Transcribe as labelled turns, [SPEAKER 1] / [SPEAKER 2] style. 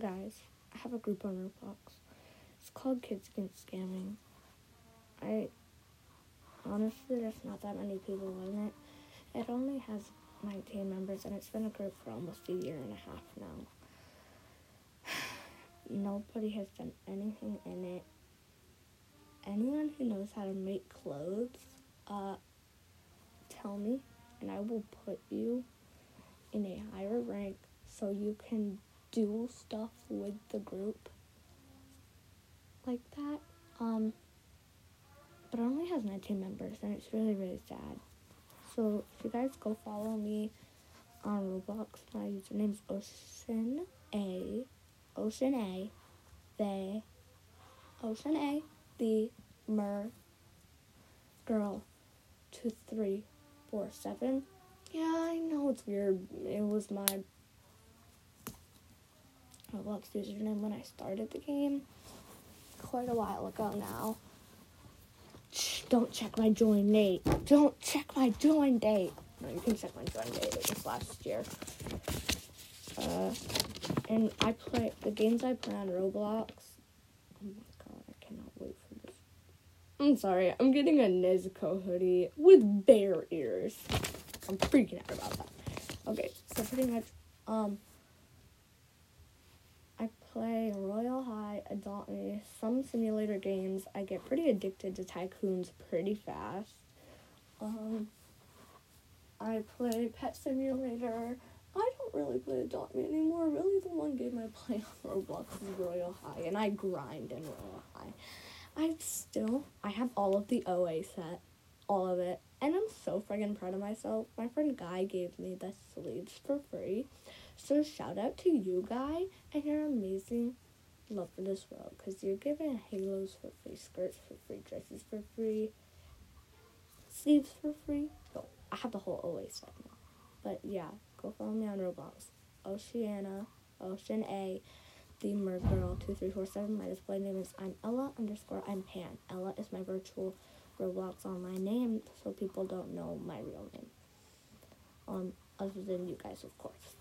[SPEAKER 1] guys, I have a group on Roblox. It's called Kids Against Scamming. I honestly, there's not that many people in it. It only has 19 members, and it's been a group for almost a year and a half now. Nobody has done anything in it. Anyone who knows how to make clothes, uh, tell me, and I will put you in a higher rank so you can do stuff with the group like that. Um, but it only has 19 members, and it's really, really sad. So if you guys go follow me on Roblox, my username is Ocean A, Ocean A, the Ocean A, the Mer Girl, two three four seven. Yeah, I know it's weird. It was my Roblox username when I started the game quite a while ago now. Shh, don't check my join date. Don't check my join date. No, you can check my join date. It was last year. Uh, and I play the games I play on Roblox. Oh my god, I cannot wait for this. I'm sorry, I'm getting a Nezuko hoodie with bear ears. I'm freaking out about that. Okay, so pretty much, um, I play Royal Me, some simulator games. I get pretty addicted to tycoons pretty fast. Um, I play Pet Simulator. I don't really play Adopt Me anymore. Really, the one game I play on Roblox is Royale High, and I grind in Royale High. I still, I have all of the OA set, all of it, and I'm so friggin' proud of myself. My friend Guy gave me the sleeves for free. So shout out to you, Guy, and your amazing love it as well because you're giving halos for free, skirts for free, dresses for free, sleeves for free. No, I have the whole OA set now. But yeah, go follow me on Roblox. Oceana, Ocean A, the Girl 2347. My display name is I'm Ella underscore I'm Pan. Ella is my virtual Roblox online name, so people don't know my real name. Um, other than you guys, of course.